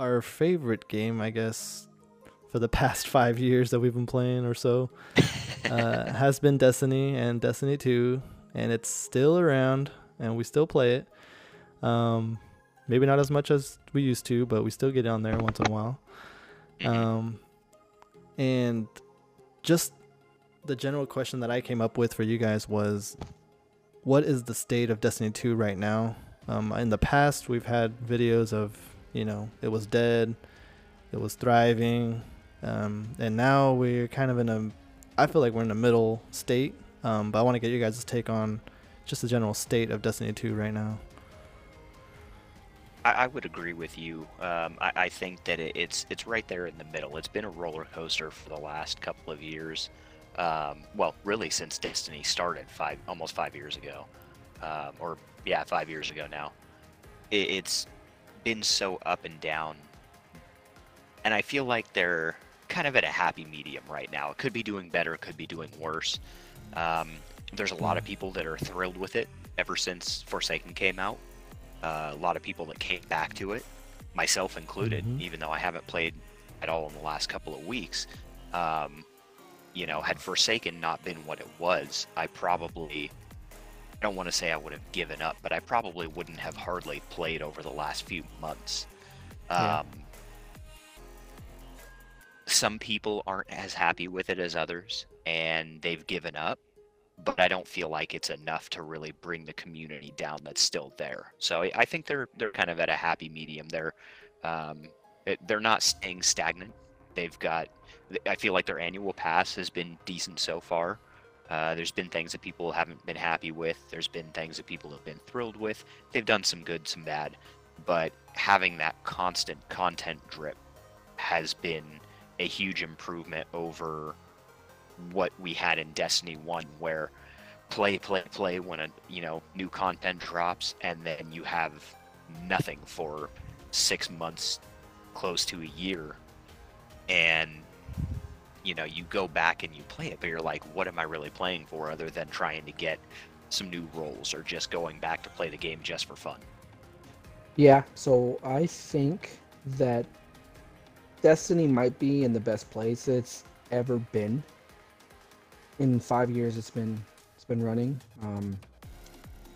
our favorite game, I guess, for the past five years that we've been playing or so, uh, has been Destiny and Destiny 2, and it's still around, and we still play it. Um, maybe not as much as we used to, but we still get on there once in a while. Um, and just the general question that I came up with for you guys was, what is the state of Destiny 2 right now? Um, in the past, we've had videos of, you know, it was dead, it was thriving, um, and now we're kind of in a, I feel like we're in a middle state. Um, but I want to get you guys' take on just the general state of Destiny 2 right now. I, I would agree with you. Um, I, I, think that it, it's it's right there in the middle. It's been a roller coaster for the last couple of years. Um, well, really since Destiny started five almost five years ago, um, or yeah, five years ago now. It, it's been so up and down, and I feel like they're kind of at a happy medium right now. It could be doing better, it could be doing worse. Um, there's a lot of people that are thrilled with it ever since Forsaken came out. Uh, a lot of people that came back to it, myself included, mm-hmm. even though I haven't played at all in the last couple of weeks. Um, you know, had Forsaken not been what it was, I probably, I don't want to say I would have given up, but I probably wouldn't have hardly played over the last few months. Yeah. Um, some people aren't as happy with it as others, and they've given up but I don't feel like it's enough to really bring the community down that's still there. So I think they're they're kind of at a happy medium. They're um, it, they're not staying stagnant. They've got I feel like their annual pass has been decent so far. Uh, there's been things that people haven't been happy with. There's been things that people have been thrilled with. They've done some good, some bad, but having that constant content drip has been a huge improvement over what we had in Destiny 1 where play play play when a you know new content drops and then you have nothing for 6 months close to a year and you know you go back and you play it but you're like what am I really playing for other than trying to get some new roles or just going back to play the game just for fun. Yeah, so I think that Destiny might be in the best place it's ever been in five years it's been it's been running. Um,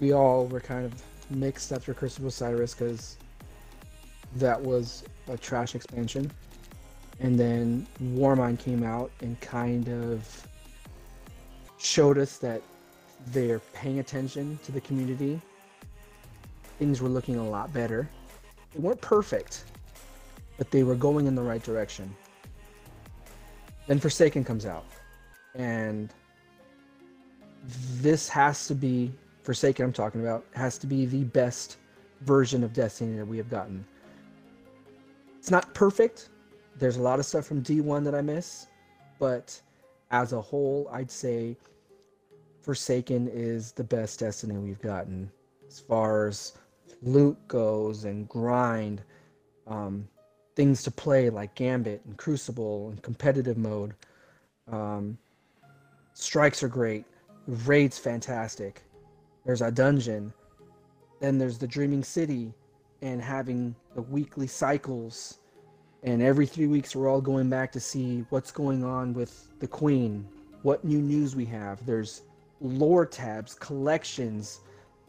we all were kind of mixed after Curse of Osiris because that was a trash expansion, and then Warmind came out and kind of showed us that they're paying attention to the community. Things were looking a lot better. They weren't perfect, but they were going in the right direction. Then Forsaken comes out and this has to be Forsaken. I'm talking about has to be the best version of Destiny that we have gotten. It's not perfect. There's a lot of stuff from D1 that I miss, but as a whole, I'd say Forsaken is the best Destiny we've gotten as far as loot goes and grind, um, things to play like Gambit and Crucible and competitive mode. Um, strikes are great. Raid's fantastic. There's a dungeon. Then there's the Dreaming City and having the weekly cycles. And every three weeks, we're all going back to see what's going on with the Queen, what new news we have. There's lore tabs, collections.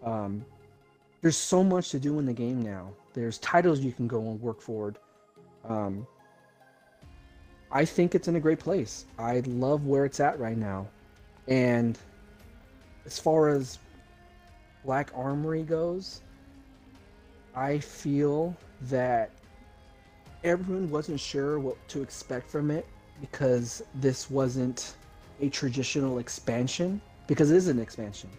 Um, there's so much to do in the game now. There's titles you can go and work for. Um, I think it's in a great place. I love where it's at right now. And as far as Black Armory goes, I feel that everyone wasn't sure what to expect from it because this wasn't a traditional expansion because it is an expansion.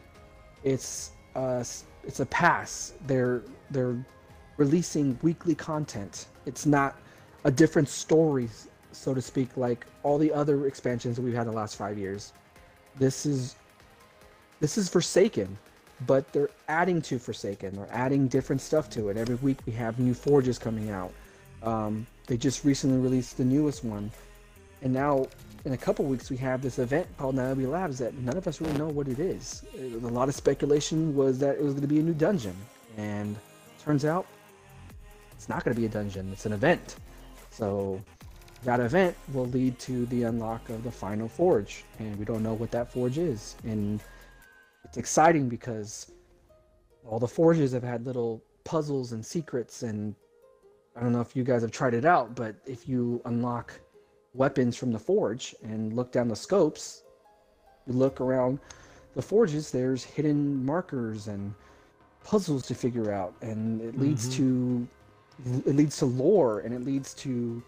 It's uh, a, it's a pass. They're they're releasing weekly content. It's not a different story, so to speak, like all the other expansions that we've had in the last five years. This is this is Forsaken, but they're adding to Forsaken. They're adding different stuff to it. Every week we have new forges coming out. Um, they just recently released the newest one, and now in a couple weeks we have this event called Niobe Labs that none of us really know what it is. A lot of speculation was that it was going to be a new dungeon, and turns out it's not going to be a dungeon. It's an event. So that event will lead to the unlock of the final forge, and we don't know what that forge is. And it's exciting because all the forges have had little puzzles and secrets and I don't know if you guys have tried it out, but if you unlock weapons from the forge and look down the scopes, you look around the forges, there's hidden markers and puzzles to figure out, and it leads mm-hmm. to it leads to lore and it leads to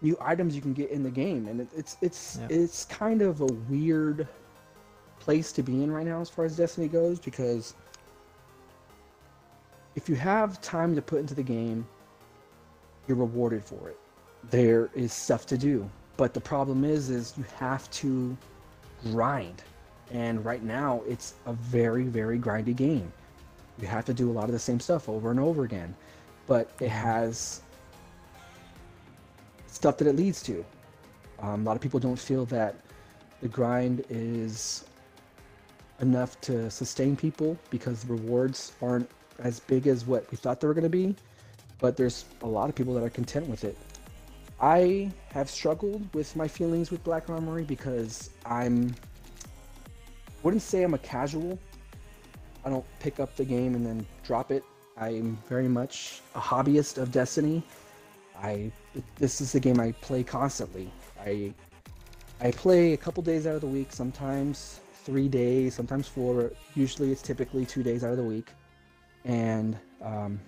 new items you can get in the game, and it, it's it's Yeah. it's kind of a weird place to be in right now as far as Destiny goes because if you have time to put into the game, you're rewarded for it. There is stuff to do, but the problem is, is you have to grind, and right now it's a very, very grindy game. You have to do a lot of the same stuff over and over again, but it has stuff that it leads to. Um, a lot of people don't feel that the grind is enough to sustain people because the rewards aren't as big as what we thought they were going to be, but there's a lot of people that are content with it. I have struggled with my feelings with Black Armory because I'm wouldn't say I'm a casual. I don't pick up the game and then drop it. I'm very much a hobbyist of Destiny. I this is the game I play constantly. I I play a couple days out of the week, sometimes three days, sometimes four. Usually it's typically two days out of the week. And um,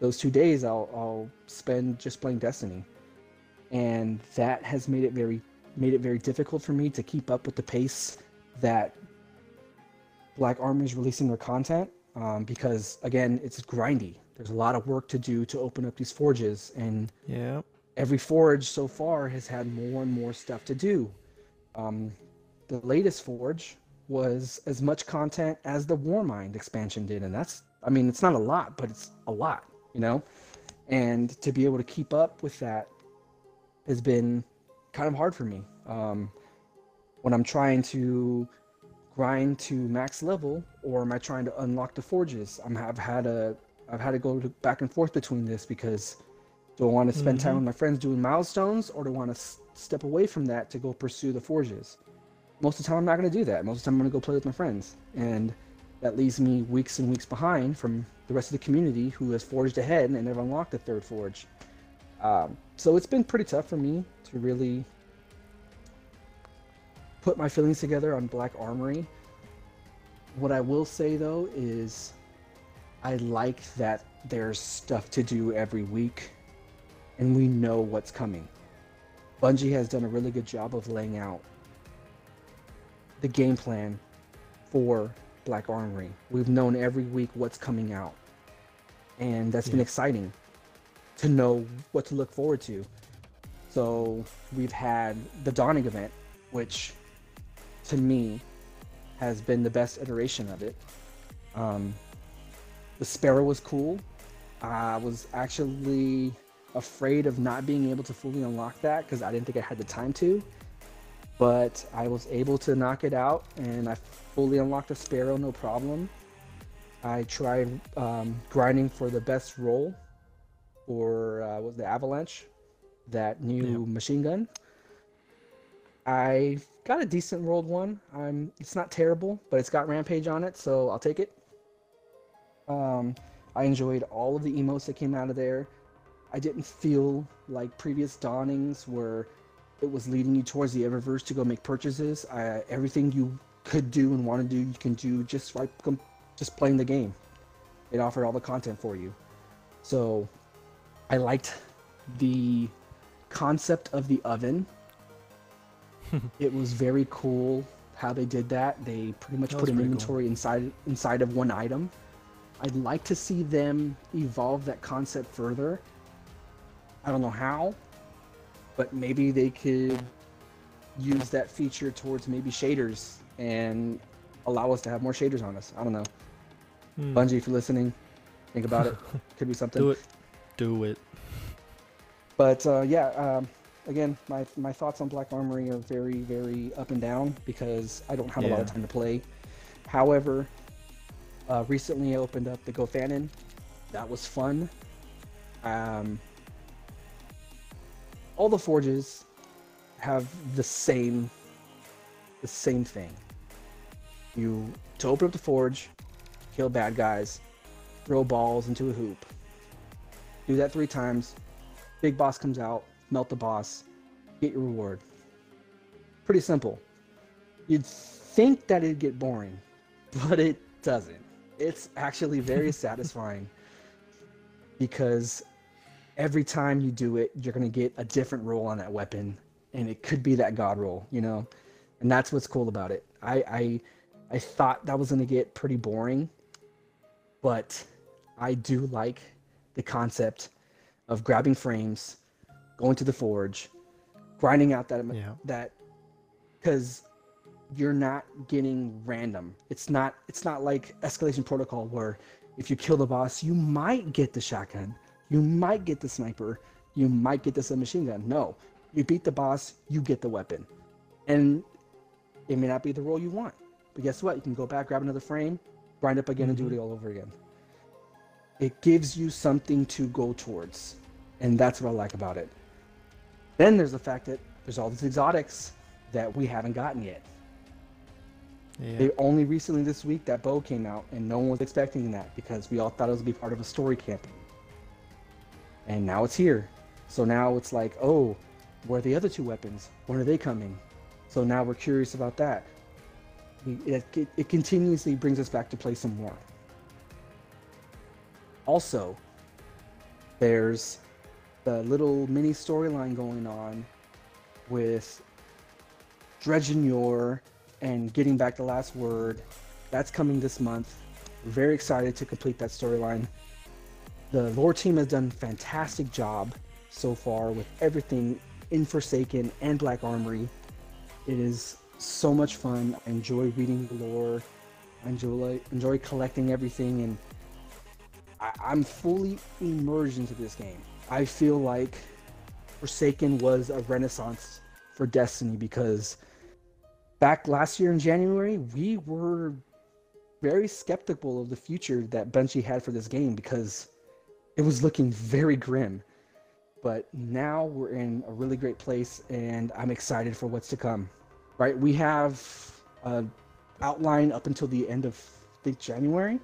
those two days I'll, I'll spend just playing Destiny. And that has made it very made it very difficult for me to keep up with the pace that Black Armory is releasing their content. Um, because again, it's grindy. There's a lot of work to do to open up these forges and Yeah. every forge so far has had more and more stuff to do. Um, the latest forge was as much content as the Warmind expansion did, and that's I mean it's not a lot, but it's a lot, you know. And to be able to keep up with that has been kind of hard for me. Um, when I'm trying to grind to max level, or am I trying to unlock the forges? I'm, I've had a I've had to go to back and forth between this because do I want to spend time with my friends doing milestones, or do I want to s- step away from that to go pursue the forges? Most of the time, I'm not going to do that. Most of the time, I'm going to go play with my friends, and that leaves me weeks and weeks behind from the rest of the community who has forged ahead and never unlocked the third forge. Um, so it's been pretty tough for me to really put my feelings together on Black Armory. What I will say though is I like that there's stuff to do every week and we know what's coming. Bungie has done a really good job of laying out the game plan for Black Armory. We've known every week what's coming out. And that's been exciting to know what to look forward to. So we've had the Dawning event, which to me has been the best iteration of it. Um, the Sparrow was cool. I was actually afraid of not being able to fully unlock that because I didn't think I had the time to. But I was able to knock it out and I fully unlocked the Sparrow, no problem. I tried um, grinding for the best roll for uh, was the Avalanche, that new machine gun. I got a decent rolled one. I'm it's not terrible, but it's got Rampage on it, so I'll take it. Um, I enjoyed all of the emotes that came out of there. I didn't feel like previous dawnings where it was leading you towards the Eververse to go make purchases. I, everything you could do and want to do, you can do just by com- just playing the game. It offered all the content for you. So I liked the concept of the oven. it was very cool how they did that. They pretty much That put an pretty cool. inventory inside inside of one item. I'd like to see them evolve that concept further. I don't know how, but maybe they could use that feature towards maybe shaders and allow us to have more shaders on us. I don't know. Hmm. Bungie, if you're listening, think about it. Could be something. Do it. Do it. But uh, yeah, um, again, my my thoughts on Black Armory are very very up and down because I don't have a lot of time to play. However, uh, recently I opened up the Gofannon. That was fun. Um, all the forges have the same the same thing. You to open up the forge, kill bad guys, throw balls into a hoop. Do that three times. Big boss comes out, melt the boss, get your reward. Pretty simple. You'd think that it'd get boring, but it doesn't. It's actually very satisfying because every time you do it, you're going to get a different roll on that weapon, and it could be that god roll, you know? And that's what's cool about it. I, I, I thought that was going to get pretty boring, but I do like the concept of grabbing frames, going to the forge, grinding out that Yeah. that because you're not getting random. It's not it's not like escalation protocol where if you kill the boss, you might get the shotgun, you might get the sniper, you might get the submachine gun. No, you beat the boss, you get the weapon, and it may not be the role you want. But guess what? You can go back, grab another frame, grind up again, and do mm-hmm. it all over again. It gives you something to go towards, and that's what I like about it. Then there's the fact that there's all these exotics that we haven't gotten yet. Yeah. They only recently this week that bow came out, and no one was expecting that because we all thought it was going to be part of a story campaign. And now it's here. So now it's like, oh, where are the other two weapons? When are they coming? So now we're curious about that. It, it, it continuously brings us back to play some more. Also, there's the little mini storyline going on with Dredgen Yor and getting back the last word. That's coming this month. Very excited to complete that storyline. The lore team has done fantastic job so far with everything in Forsaken and Black Armory. It is so much fun. I enjoy reading the lore. I enjoy enjoy collecting everything, and I, I'm fully immersed into this game. I feel like Forsaken was a renaissance for Destiny because back last year in January, we were very skeptical of the future that Bungie had for this game because it was looking very grim. But now we're in a really great place, and I'm excited for what's to come. Right? We have a outline up until the end of I think January,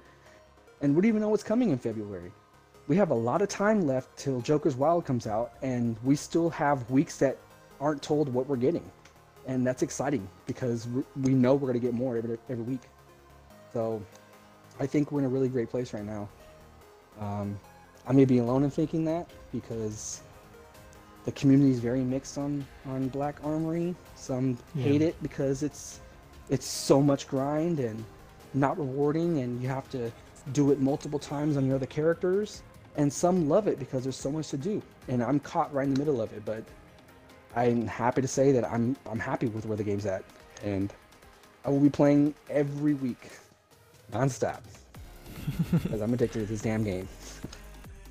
and we don't even know what's coming in February. We have a lot of time left till Joker's Wild comes out, and we still have weeks that aren't told what we're getting, and that's exciting because we- we know we're going to get more every every week. So, I think we're in a really great place right now. Um, I may be alone in thinking that because the community is very mixed on on Black Armory. Some hate Yeah. it because it's it's so much grind and not rewarding, and you have to do it multiple times on your other characters. And some love it because there's so much to do, and I'm caught right in the middle of it. But I'm happy to say that I'm I'm happy with where the game's at, and I will be playing every week, nonstop, because I'm addicted to this damn game.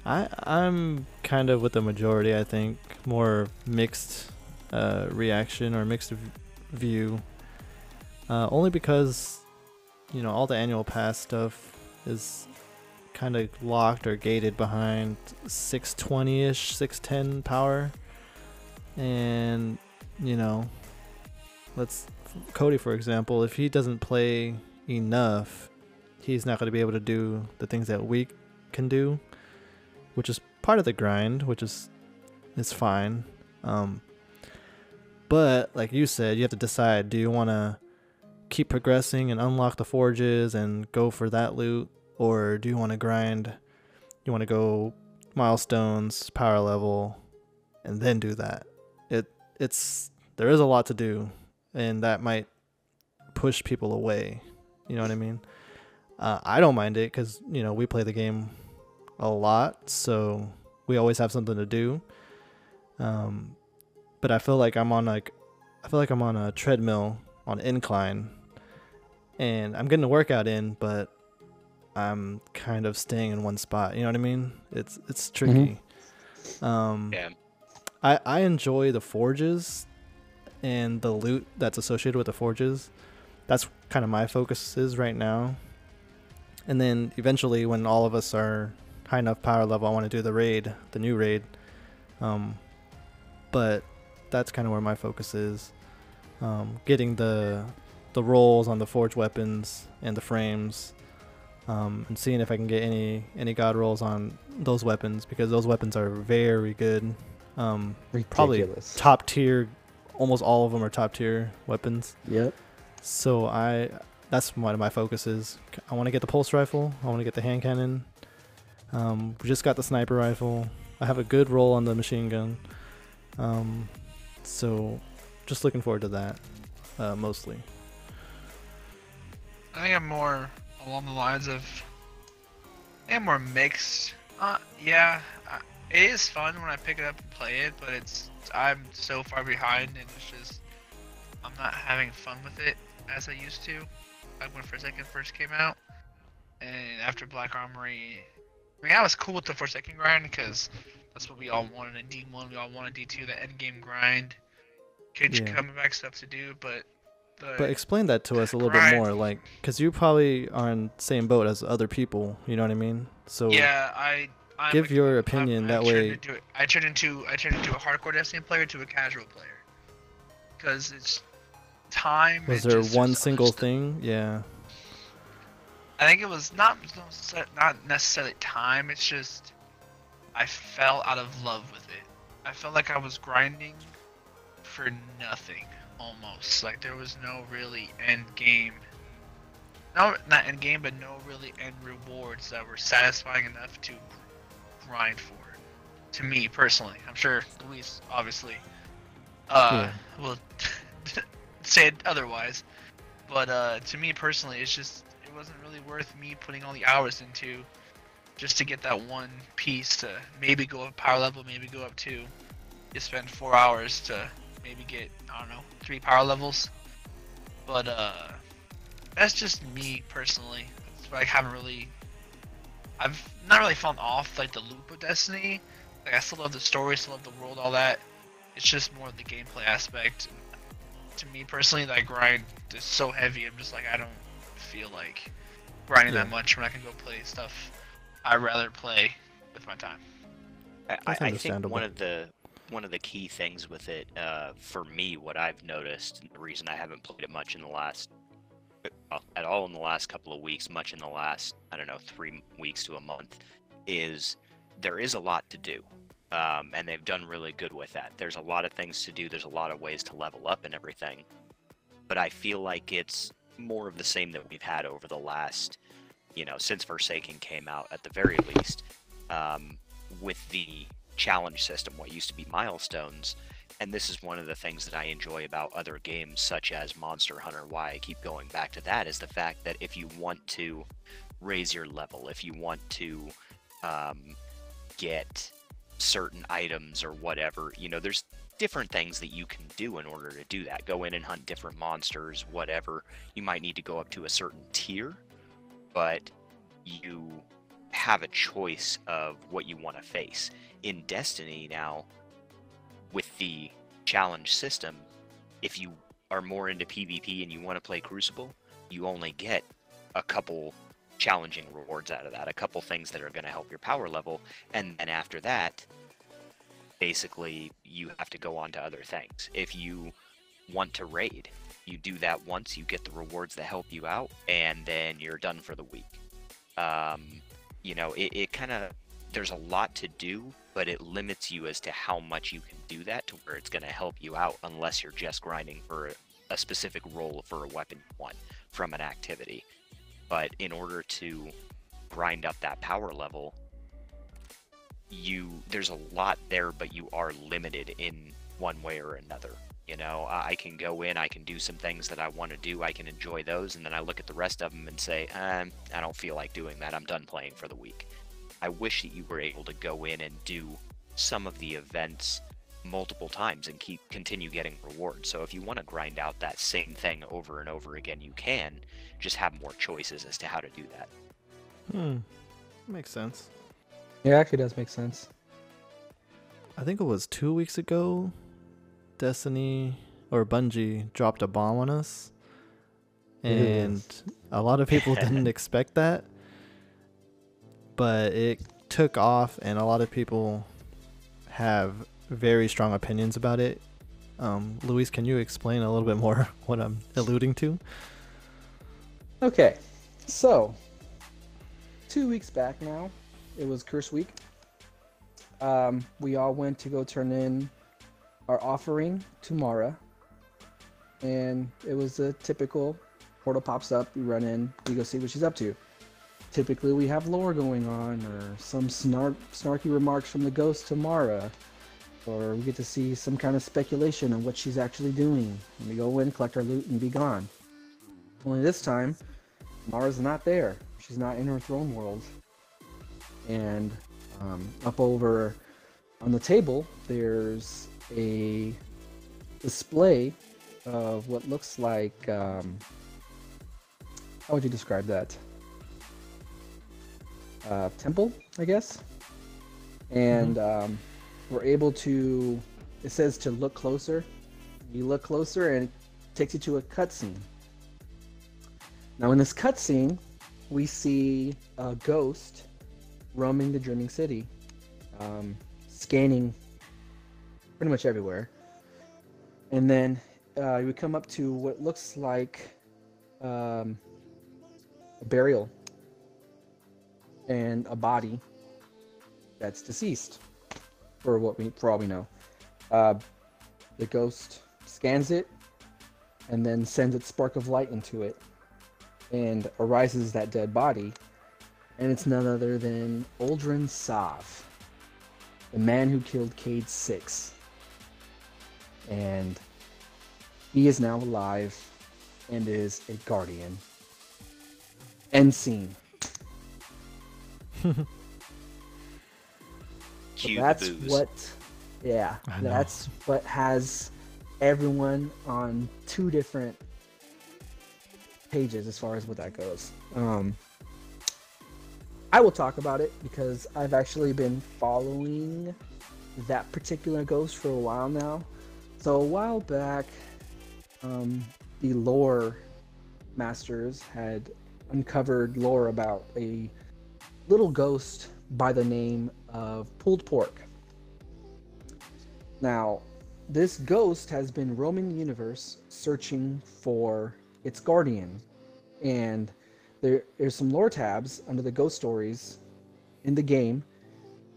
I I'm kind of with the majority. I think more mixed uh, reaction or mixed v- view. Uh, only because you know all the annual pass stuff is kind of locked or gated behind 620ish, 610 power, and you know, let's Cody for example. If he doesn't play enough, he's not going to be able to do the things that we can do which is part of the grind, which is is fine. Um, but like you said, you have to decide: do you want to keep progressing and unlock the forges and go for that loot, or do you want to grind? You want to go milestones, power level, and then do that. It it's there is a lot to do, and that might push people away. You know what I mean? Uh, I don't mind it because you know we play the game a lot, so we always have something to do. Um, but I feel like I'm on like I feel like I'm on a treadmill on incline, and I'm getting a workout in, but I'm kind of staying in one spot. You know what I mean? It's it's tricky. Um, Yeah. I I enjoy the forges and the loot that's associated with the forges. That's kind of my focus is right now. And then eventually, when all of us are high enough power level, I want to do the raid, the new raid. Um, but that's kind of where my focus is. Um, getting the the rolls on the forge weapons and the frames, um, and seeing if I can get any any god rolls on those weapons because those weapons are very good. Um, probably top tier. Almost all of them are top tier weapons. Yep. So I that's one of my focuses. I want to get the pulse rifle. I want to get the hand cannon. Um, we just got the sniper rifle. I have a good roll on the machine gun. Um, so just looking forward to that uh, mostly. I think I'm more along the lines of. I I'm more mixed. Uh, yeah, uh, it is fun when I pick it up and play it, but it's I'm so far behind, and it's just I'm not having fun with it as I used to. Like when Forsaken first came out, and after Black Armory, I mean, I was cool with the Forsaken grind because that's what we all wanted in D1. We all wanted D2, the end game grind. Kids Yeah. coming back stuff to do, but the But explain that to us a little Right. bit more, like, because you probably are in the same boat as other people. You know what I mean? So Yeah, I. I'm give a- your I'm- opinion, I that turned way- Into, I turned into I turned into a hardcore Destiny player to a casual player, because it's time. was there one single thing? Yeah. I think it was not not necessarily time. It's just I fell out of love with it. I felt like I was grinding for nothing almost. Like there was no really end game. No, not end game, but no really end rewards that were satisfying enough to grind for. To me personally, I'm sure Luis obviously uh, will say it otherwise. But uh, to me personally, it's just wasn't really worth me putting all the hours into just to get that one piece to maybe go up power level, maybe go up two. You spend four hours to maybe get I don't know three power levels. But uh, that's just me personally. I haven't really. I've not really fallen off like the loop of Destiny. Like I still love the story, still love the world, all that. It's just more of the gameplay aspect. To me personally, that grind is so heavy. I'm just like I don't feel like grinding that Yeah. much when I can go play stuff. I'd rather play with my time. I, That's I think one of the one of the key things with it, uh, for me, what I've noticed, and the reason I haven't played it much in the last, at all in the last couple of weeks, much in the last, I don't know, three weeks to a month, is there is a lot to do. Um, and they've done really good with that. There's a lot of things to do. There's a lot of ways to level up and everything. But I feel like it's more of the same that we've had over the last, you know, since Forsaken came out, at the very least. Um, with the challenge system, what used to be milestones. And this is one of the things that I enjoy about other games, such as Monster Hunter. Why I keep going back to that is the fact that if you want to raise your level, if you want to um, get certain items or whatever, you know, there's different things that you can do in order to do that. Go in and hunt different monsters, whatever. You might need to go up to a certain tier, but you have a choice of what you want to face. In Destiny now, with the challenge system, if you are more into PvP and you want to play Crucible, you only get a couple challenging rewards out of that, a couple things that are going to help your power level, and then after that, basically you have to go on to other things. If you want to raid, you do that once, you get the rewards that help you out, and then you're done for the week. Um, you know, it, it kind of there's a lot to do, but it limits you as to how much you can do that to where it's going to help you out unless you're just grinding for a, specific role for a weapon you want from an activity. But in order to grind up that power level, you there's a lot there, but you are limited in one way or another. You know, I can go in, I can do some things that I want to do, I can enjoy those, and then I look at the rest of them and say, um, I don't feel like doing that. I'm done playing for the week. I wish that you were able to go in and do some of the events multiple times and keep continue getting rewards. So if you want to grind out that same thing over and over again, you can. Just have more choices as to how to do that. Hmm. Makes sense. It actually does make sense. I think it was two weeks ago. Destiny or Bungie dropped a bomb on us, and a lot of people didn't expect that. But it took off, and a lot of people have very strong opinions about it. Um, Luis, can you explain a little bit more what I'm alluding to? Okay, so two weeks back now, it was Curse Week. Um, we all went to go turn in our offering to Mara, and it was a typical portal pops up, we run in, we go see what she's up to. Typically, we have lore going on, or some snark, snarky remarks from the ghost to Mara, or we get to see some kind of speculation on what she's actually doing. And we go in, collect our loot, and be gone. Only this time, Mara's not there. She's not in her throne world. And um, up over on the table, there's a display of what looks like. Um, how would you describe that? Uh, temple, I guess. And um, we're able to. It says to look closer. You look closer, and it takes you to a cutscene. Now, in this cutscene, we see a ghost roaming the Dreaming City, um, scanning pretty much everywhere. And then uh, we come up to what looks like um, a burial and a body that's deceased, for what we for all we know. Uh, the ghost scans it and then sends its spark of light into it and arises that dead body, and it's none other than Uldren Sov, the man who killed Cayde Six. And he is now alive and is a guardian. End scene. Cue the that's booze. what yeah that's what has everyone on two different pages as far as what that goes um i will talk about it because i've actually been following that particular ghost for a while now so a while back um the lore masters had uncovered lore about a little ghost by the name of pulled pork. Now, this ghost has been roaming the universe searching for its guardian. And there, there's some lore tabs under the ghost stories in the game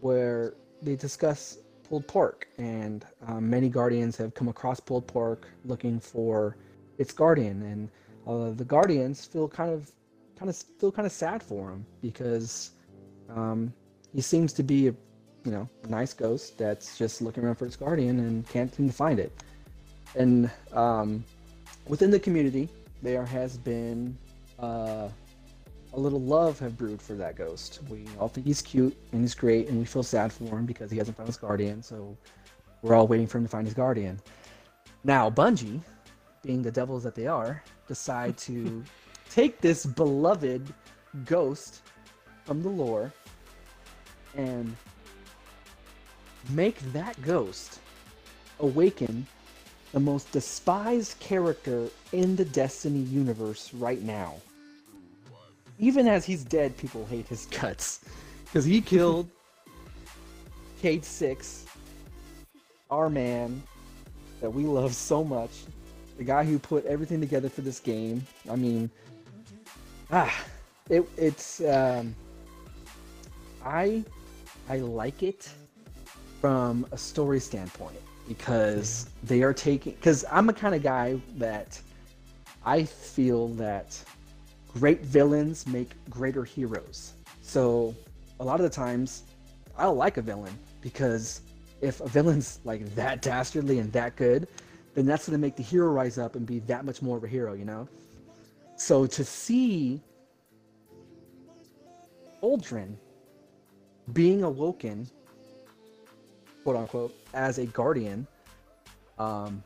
where they discuss pulled pork. And um, many guardians have come across pulled pork looking for its guardian. And uh, the guardians feel kind of kind of feel kind of sad for him because um, he seems to be a you know nice ghost that's just looking around for its guardian and can't seem to find it and um, within the community there has been uh, a little love have brewed for that ghost we all think he's cute and he's great and we feel sad for him because he hasn't found his guardian so we're all waiting for him to find his guardian now bungie being the devils that they are decide to take this beloved ghost from the lore and make that ghost awaken the most despised character in the Destiny universe right now. Even as he's dead, people hate his guts. Because he killed Cayde Six, our man that we love so much, the guy who put everything together for this game. I mean, ah, it, it's um, I I like it from a story standpoint because they are taking because I'm a kind of guy that I feel that great villains make greater heroes. So a lot of the times I'll like a villain because if a villain's like that dastardly and that good, then that's going to make the hero rise up and be that much more of a hero, you know? So to see Uldren being awoken, quote unquote, as a guardian, um,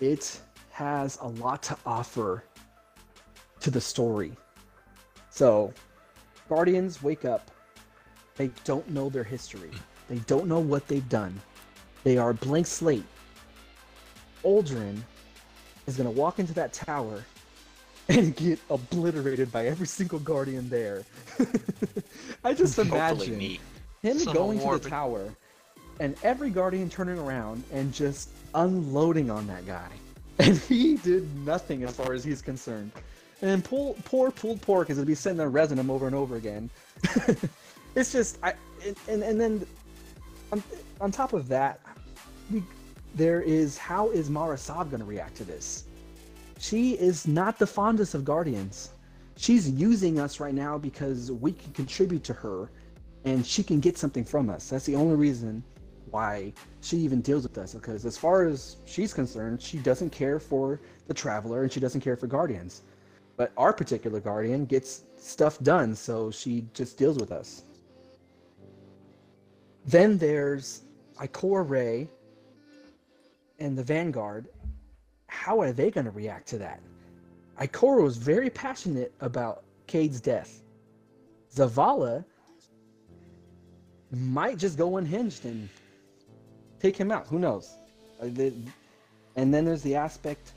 it has a lot to offer to the story. So, guardians wake up, they don't know their history, they don't know what they've done, they are a blank slate. Uldren is going to walk into that tower and get obliterated by every single guardian there. I just imagine him Civil going War, to the but- tower and every guardian turning around and just unloading on that guy. And he did nothing as far as he's concerned. And poor, poor pulled pork is gonna be sitting there resin him over and over again. it's just I and, and then on, on top of that, we there is how is Mara Sov gonna react to this? She is not the fondest of guardians. She's using us right now because we can contribute to her and she can get something from us. That's the only reason why she even deals with us. Because as far as she's concerned, she doesn't care for the traveler and she doesn't care for guardians. But our particular guardian gets stuff done, so she just deals with us. Then there's Ikora Rey and the Vanguard. How are they going to react to that? Ikora was very passionate about Cayde's death. Zavala might just go unhinged and take him out. Who knows? Uh, And then there's the aspect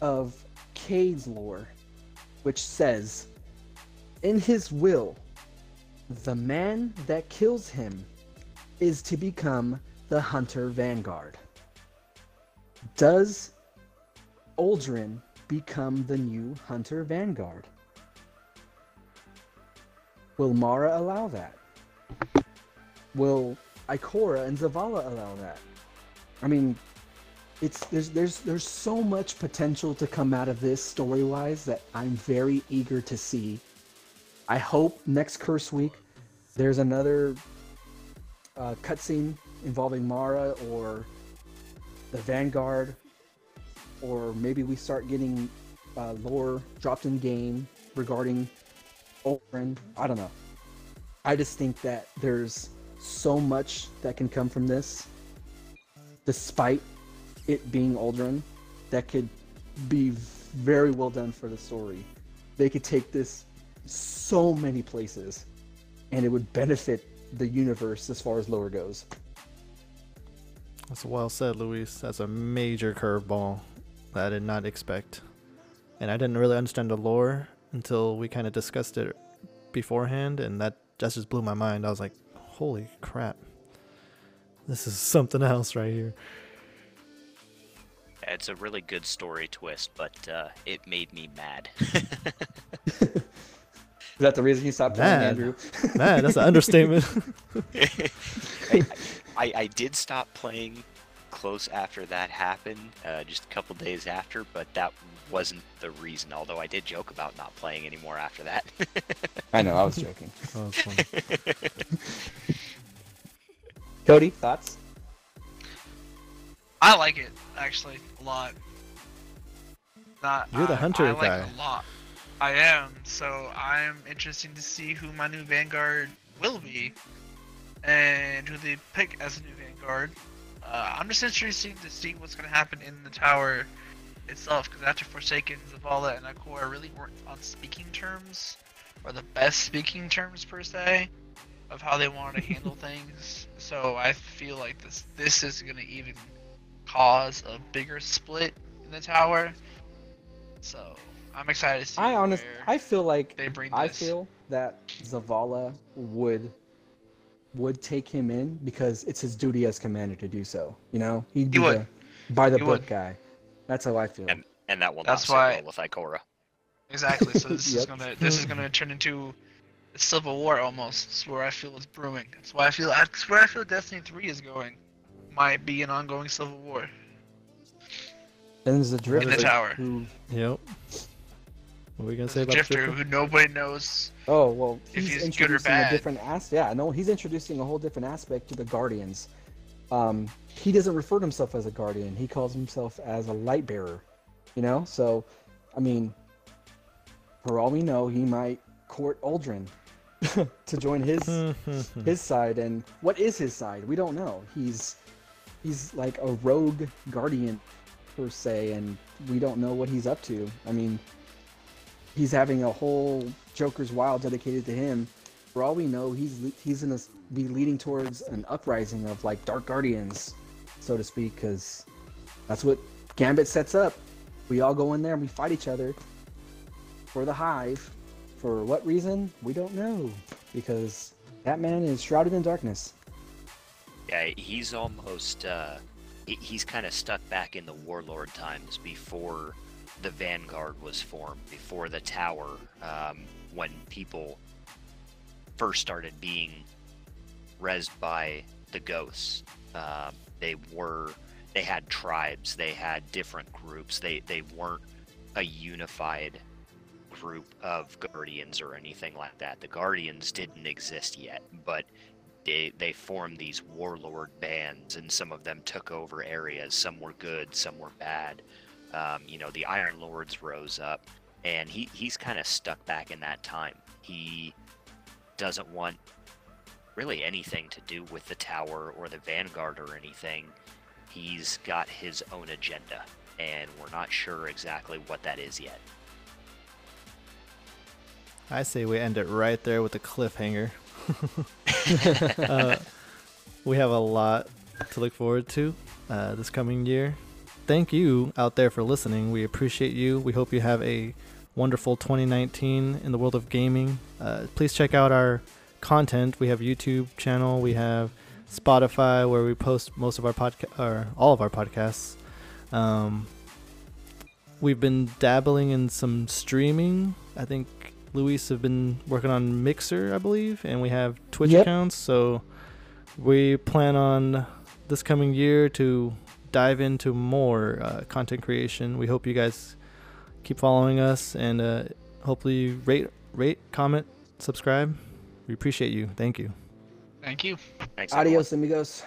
of Cayde's lore, which says, in his will, the man that kills him is to become the Hunter Vanguard. Does Uldren become the new Hunter Vanguard? Will Mara allow that? Will Ikora and Zavala allow that? I mean, it's there's there's there's so much potential to come out of this story wise that I'm very eager to see. I hope next Curse Week there's another uh, cutscene involving Mara or the Vanguard, or maybe we start getting uh, lore dropped in game regarding Oren. I don't know. I just think that there's so much that can come from this, despite it being Uldren, that could be very well done for the story. They could take this so many places, and it would benefit the universe as far as lore goes. That's well said, Luis. That's a major curveball that I did not expect. And I didn't really understand the lore until we kind of discussed it beforehand, and that, that just blew my mind. I was like, holy crap. This is something else right here. It's a really good story twist, but uh, it made me mad. Is that the reason you stopped playing, Andrew? Man, that's an understatement. I, I, I did stop playing close after that happened, uh, just a couple days after, but that wasn't the reason. Although I did joke about not playing anymore after that. I know, I was joking. Oh. Cody, thoughts? I like it actually a lot. Not You're the I- hunter I like guy. it a lot. I am. So I'm interested to see who my new Vanguard will be, and who they pick as a new Vanguard. Uh, I'm just interested to see what's gonna happen in the tower itself, because after Forsaken, Zavala, and Ikora really weren't on speaking terms, or the best speaking terms per se, of how they wanted to handle things. So I feel like this this is gonna even cause a bigger split in the tower. So I'm excited to see. I honestly, I feel like they bring I feel that Zavala would would take him in because it's his duty as commander to do so. You know, he'd be He would. the by the He book would. guy. That's how I feel. and and that will That's not why- well with Ikora. Exactly. So this is gonna this is gonna turn into a civil war almost. It's where I feel it's brewing. That's why I feel that's where I feel Destiny 3 is going. Might be an ongoing civil war. Then there's the drifter the tower. who yep. What were we going to say There's a about the drifter Drifter? who nobody knows. Oh well, If he's, he's good or introducing a different aspect. Yeah, no, he's introducing a whole different aspect to the Guardians. Um, he doesn't refer to himself as a Guardian. He calls himself as a Light Bearer. You know, so I mean, for all we know, he might court Uldren to join his his side. And what is his side? We don't know. He's he's like a rogue Guardian per se, and we don't know what he's up to. I mean, he's having a whole Joker's Wild dedicated to him. For all we know, he's he's gonna be leading towards an uprising of like Dark Guardians, so to speak, because that's what Gambit sets up. We all go in there and we fight each other. for the Hive. For what reason? We don't know. Because that man is shrouded in darkness. Yeah, he's almost uh, he's kind of stuck back in the warlord times before the vanguard was formed, before the tower, um, when people first started being rezzed by the ghosts. Um, they were they had tribes, they had different groups. They they weren't a unified group of guardians or anything like that. The guardians didn't exist yet, but they they formed these warlord bands, and some of them took over areas. Some were good, some were bad. Um, you know, the Iron Lords rose up, and he he's kind of stuck back in that time. He doesn't want really anything to do with the tower or the vanguard or anything. He's got his own agenda, and we're not sure exactly what that is yet. I say we end it right there with a cliffhanger. uh, we have a lot to look forward to uh, this coming year. Thank you out there for listening. We appreciate you. We hope you have a wonderful 2019 in the world of gaming. Uh, please check out our content. We have YouTube channel. We have Spotify where we post most of our podcast or all of our podcasts. Um, we've been dabbling in some streaming. I think Luis have been working on Mixer, I believe, and we have Twitch Yep. accounts. So we plan on this coming year to dive into more uh, content creation. We hope you guys keep following us and uh, hopefully rate, rate, comment, subscribe. We appreciate you. Thank you. Thank you. Thanks, everyone. Adios, amigos.